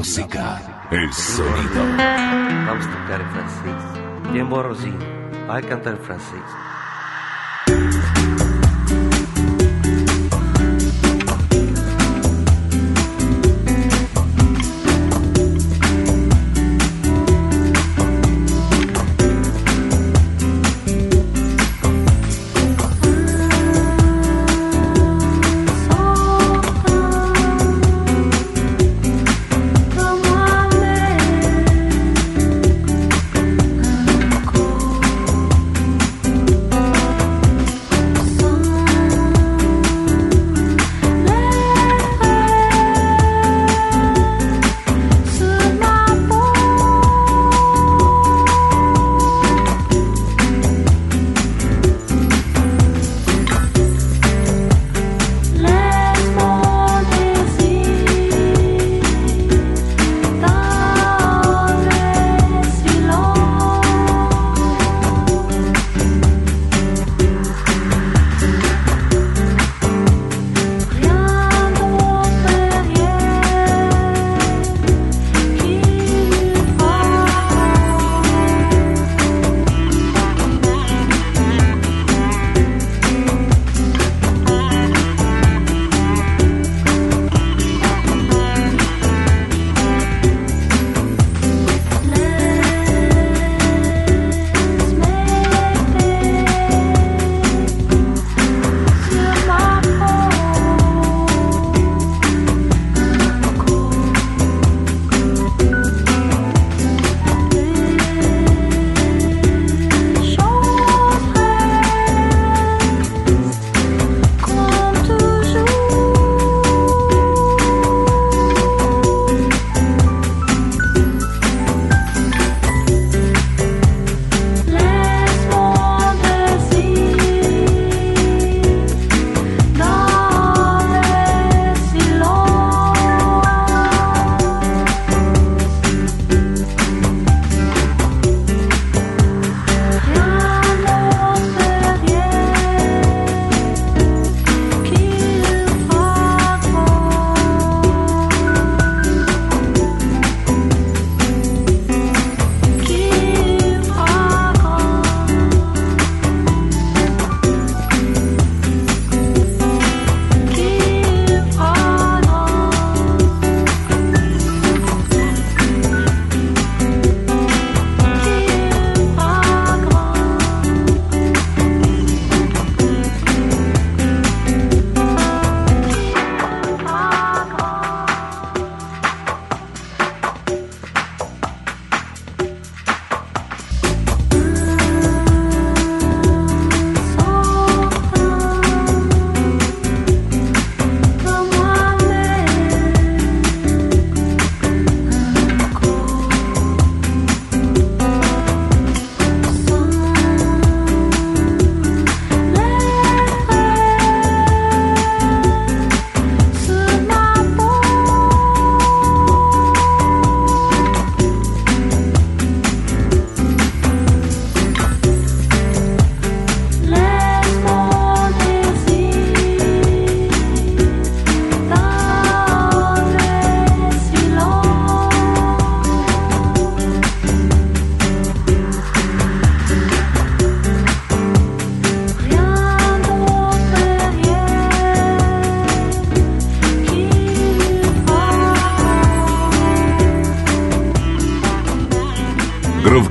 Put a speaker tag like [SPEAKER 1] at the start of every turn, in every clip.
[SPEAKER 1] música, el sonido.
[SPEAKER 2] Vamos a cantar en francés. Tiempo Rosy, va a cantar en francés.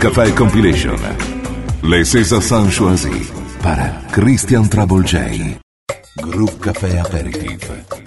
[SPEAKER 1] Café Compilation. Les sensations choisies para Christian Trouble J. Groove Café Aperitif.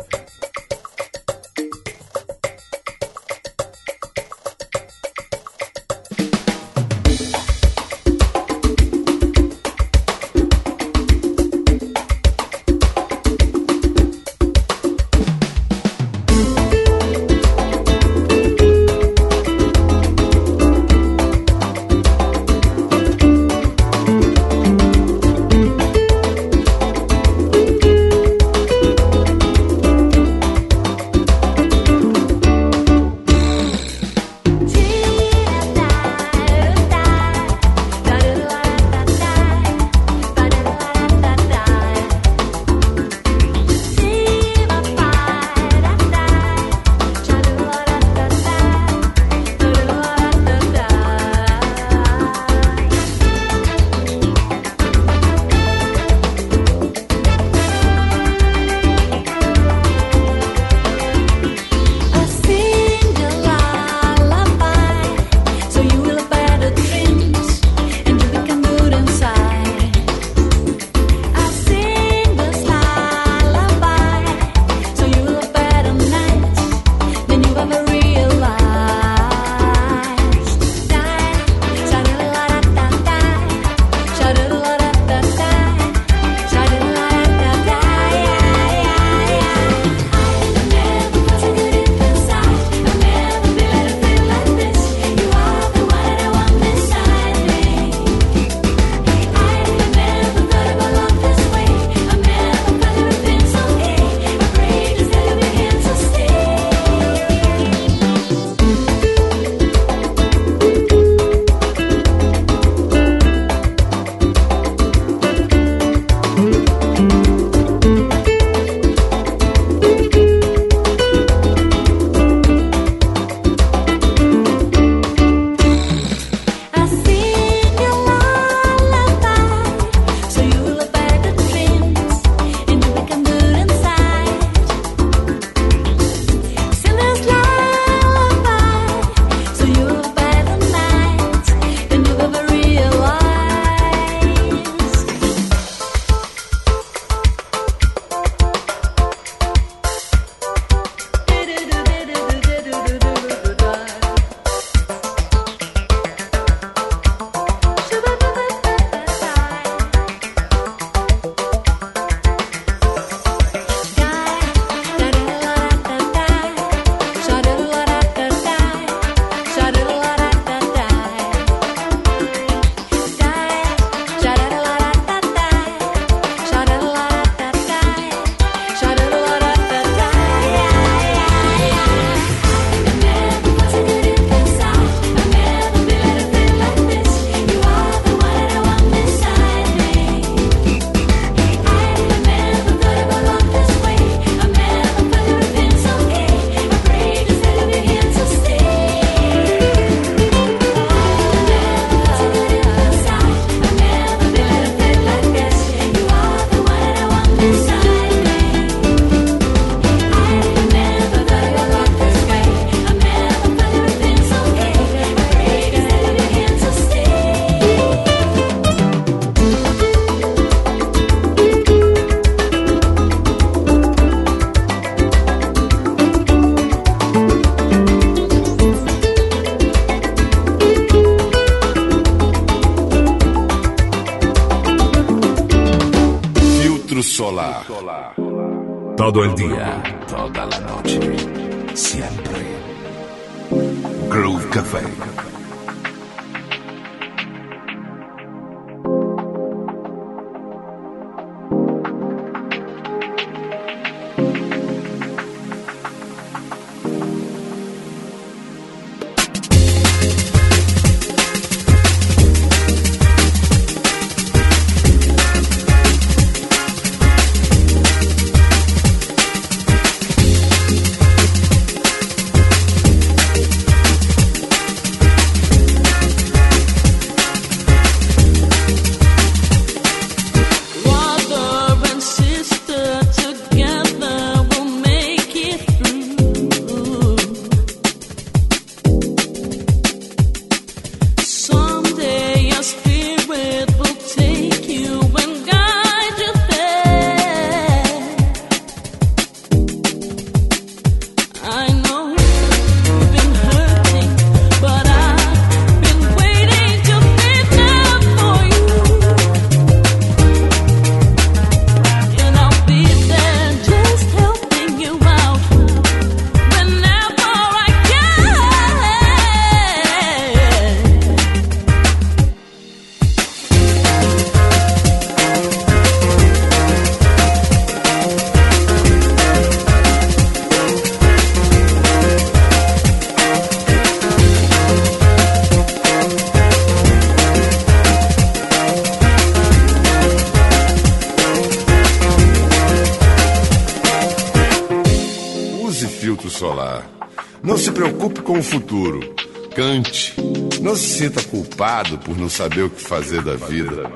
[SPEAKER 3] Por não saber o que fazer da vida.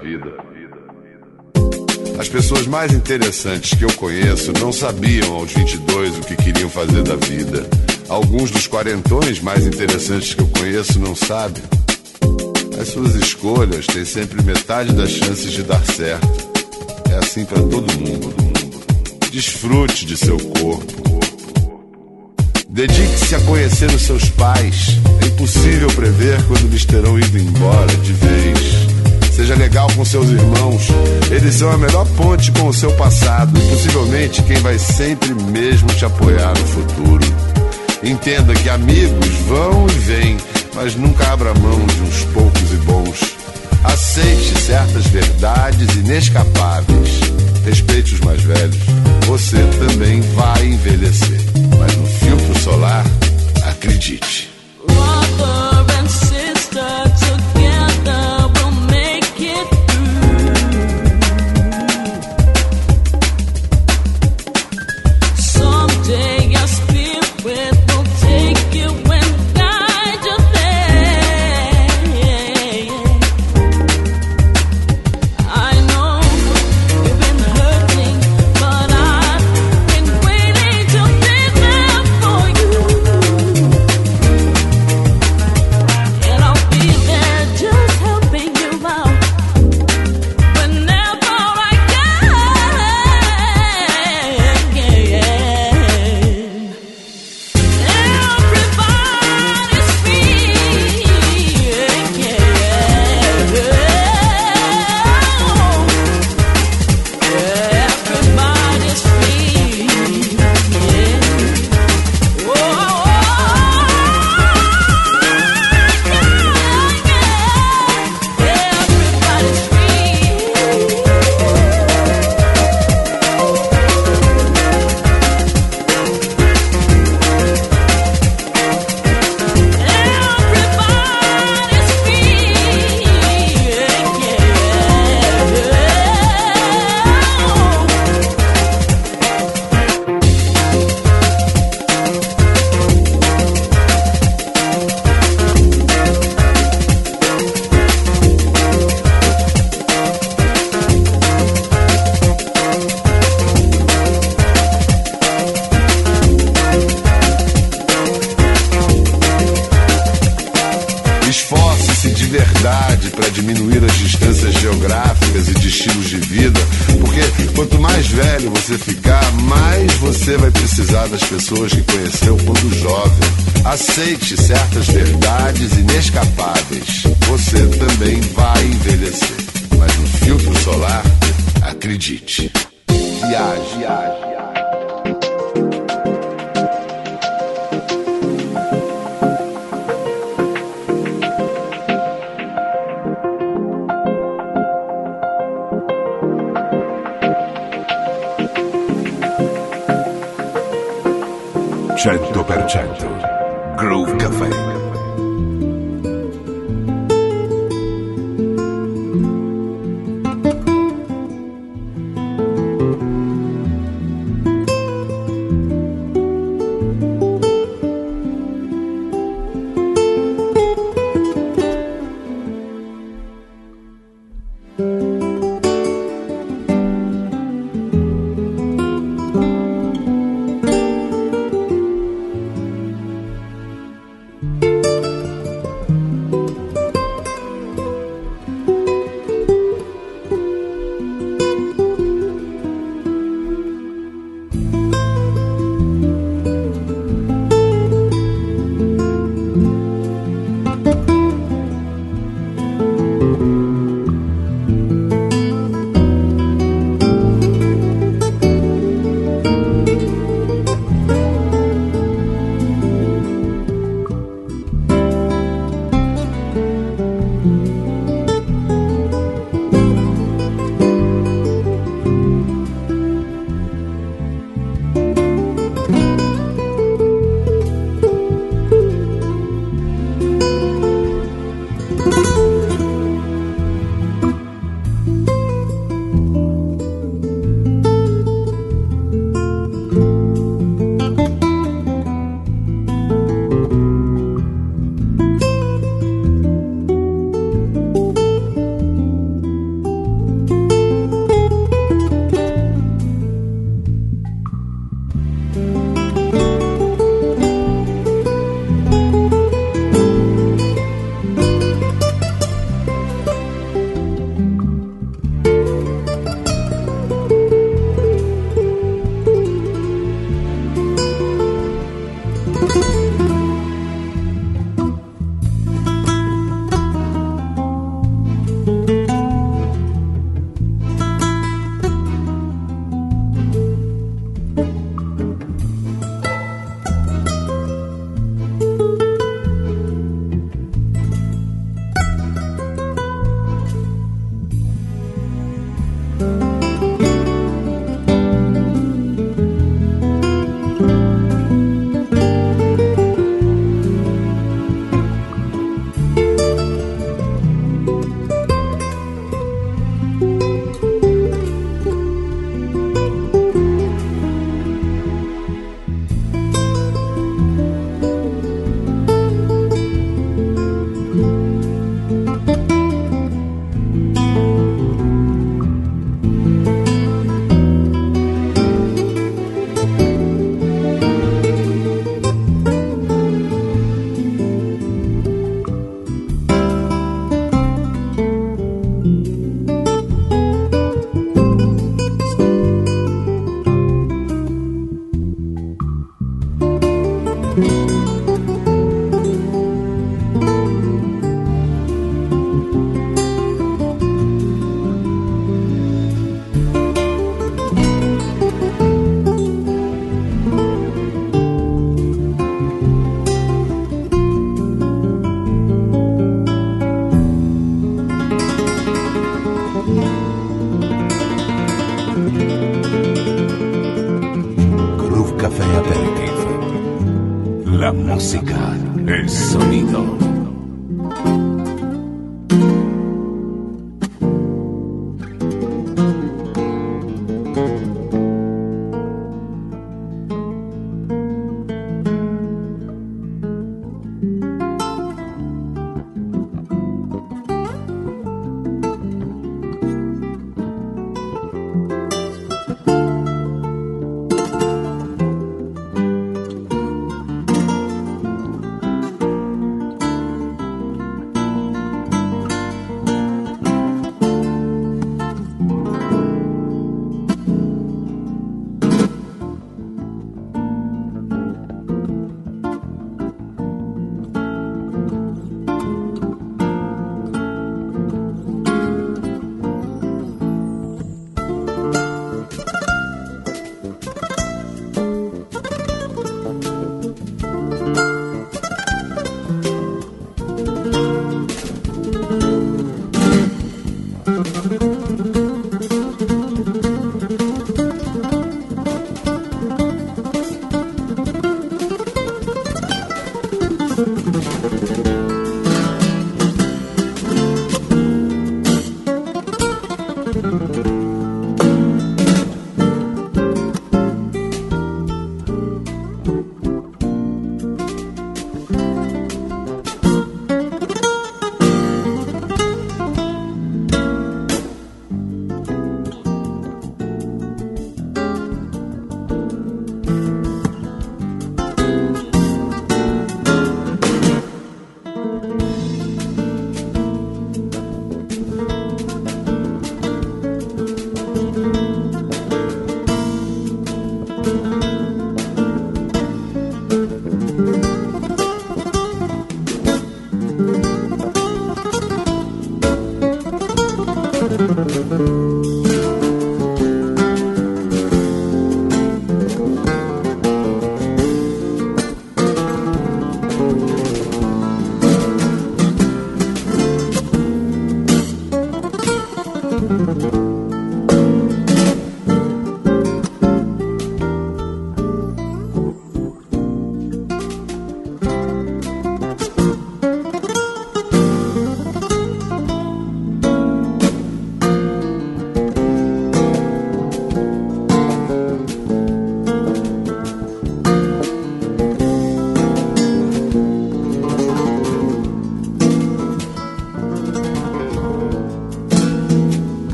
[SPEAKER 3] As pessoas mais interessantes que eu conheço não sabiam aos 22 o que queriam fazer da vida. Alguns dos quarentões mais interessantes que eu conheço não sabem. As suas escolhas têm sempre metade das chances de dar certo. É assim para todo mundo. Desfrute de seu corpo. Dedique-se a conhecer os seus pais. É impossível prever quando eles terão ido embora de vez. Seja legal com seus irmãos. Eles são a melhor ponte com o seu passado e possivelmente quem vai sempre mesmo te apoiar no futuro. Entenda que amigos vão e vêm, mas nunca abra mão de uns poucos e bons. Aceite certas verdades inescapáveis. Respeite os mais velhos. Você também vai envelhecer. Solar, acredite.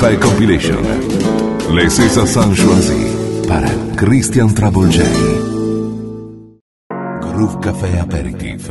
[SPEAKER 2] Café
[SPEAKER 1] Compilation. Les sensations choisies par Christian Travolgei. Groove Café Aperitif.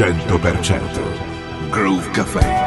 [SPEAKER 1] 100%.
[SPEAKER 4] Groove Café.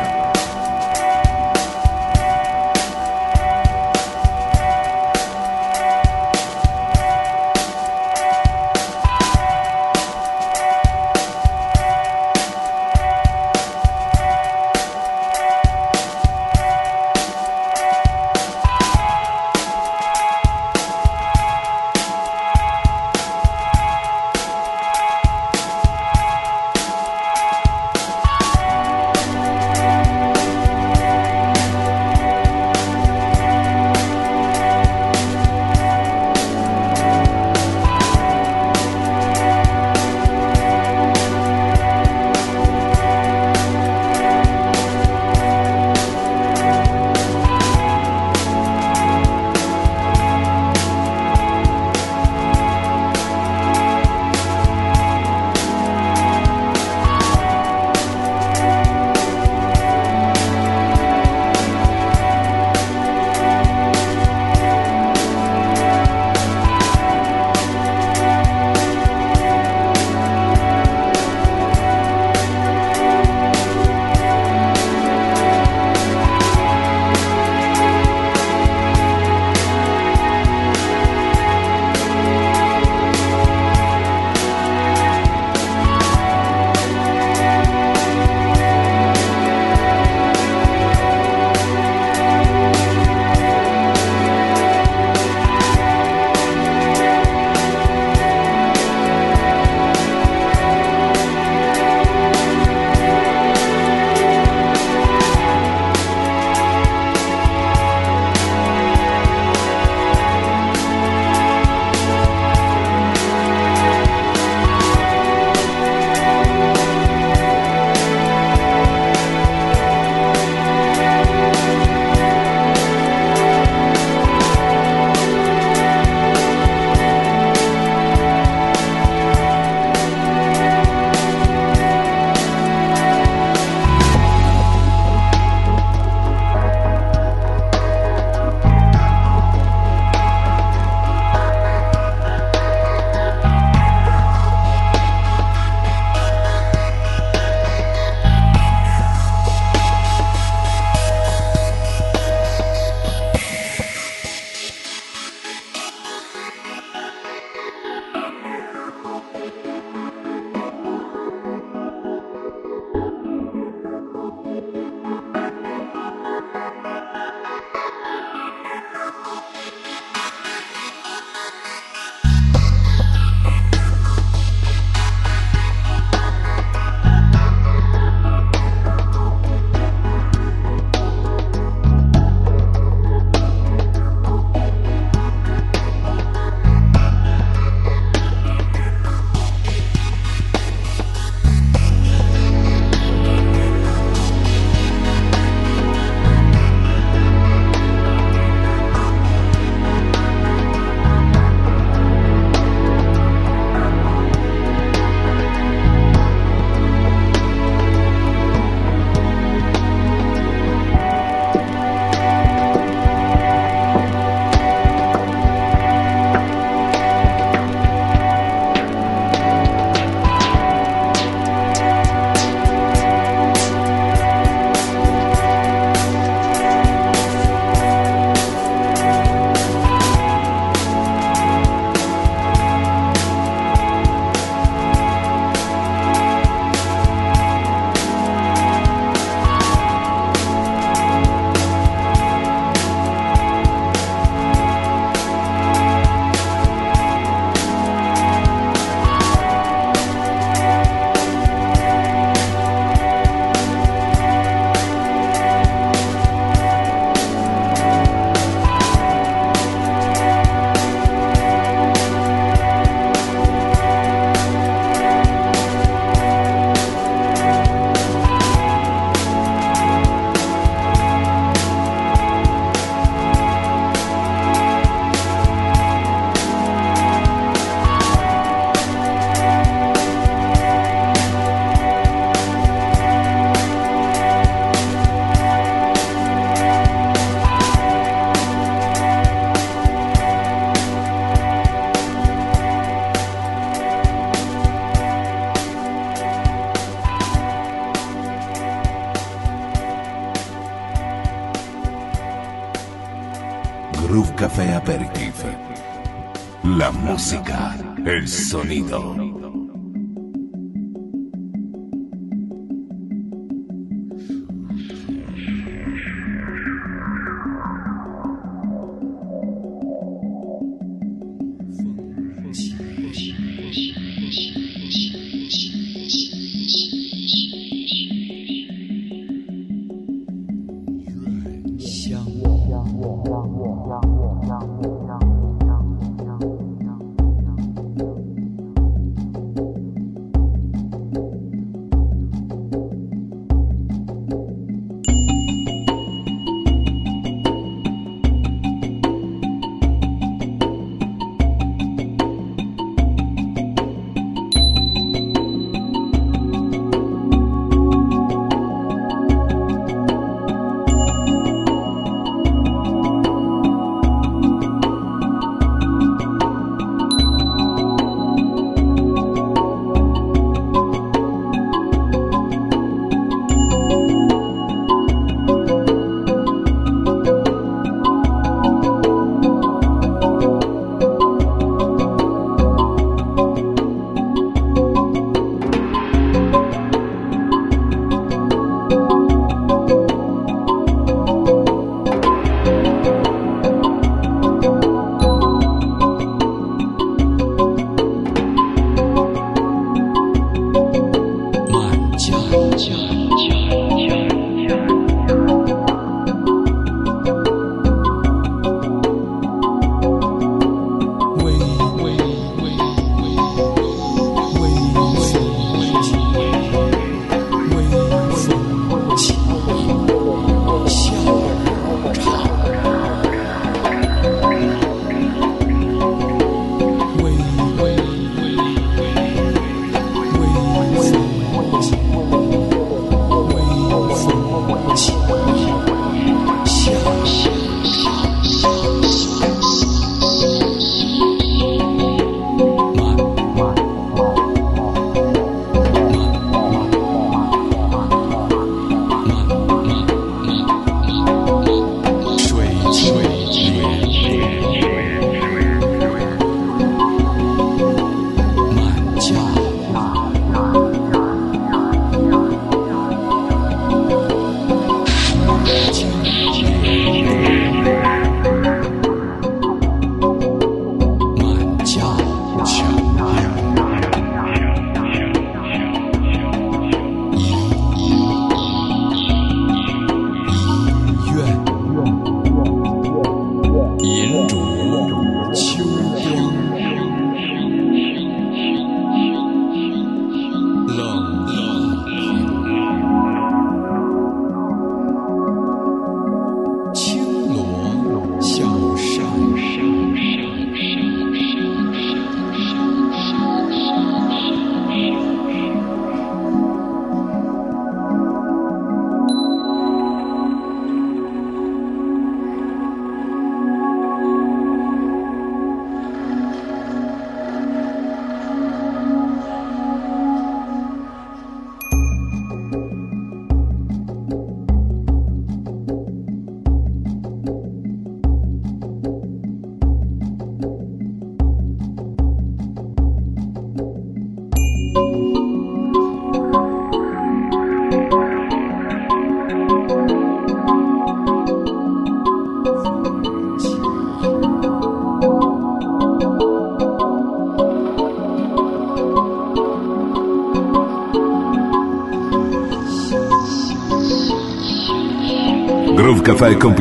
[SPEAKER 4] querido.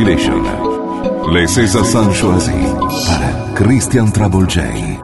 [SPEAKER 4] Compilation. César Sancho así para Christian Trouble J.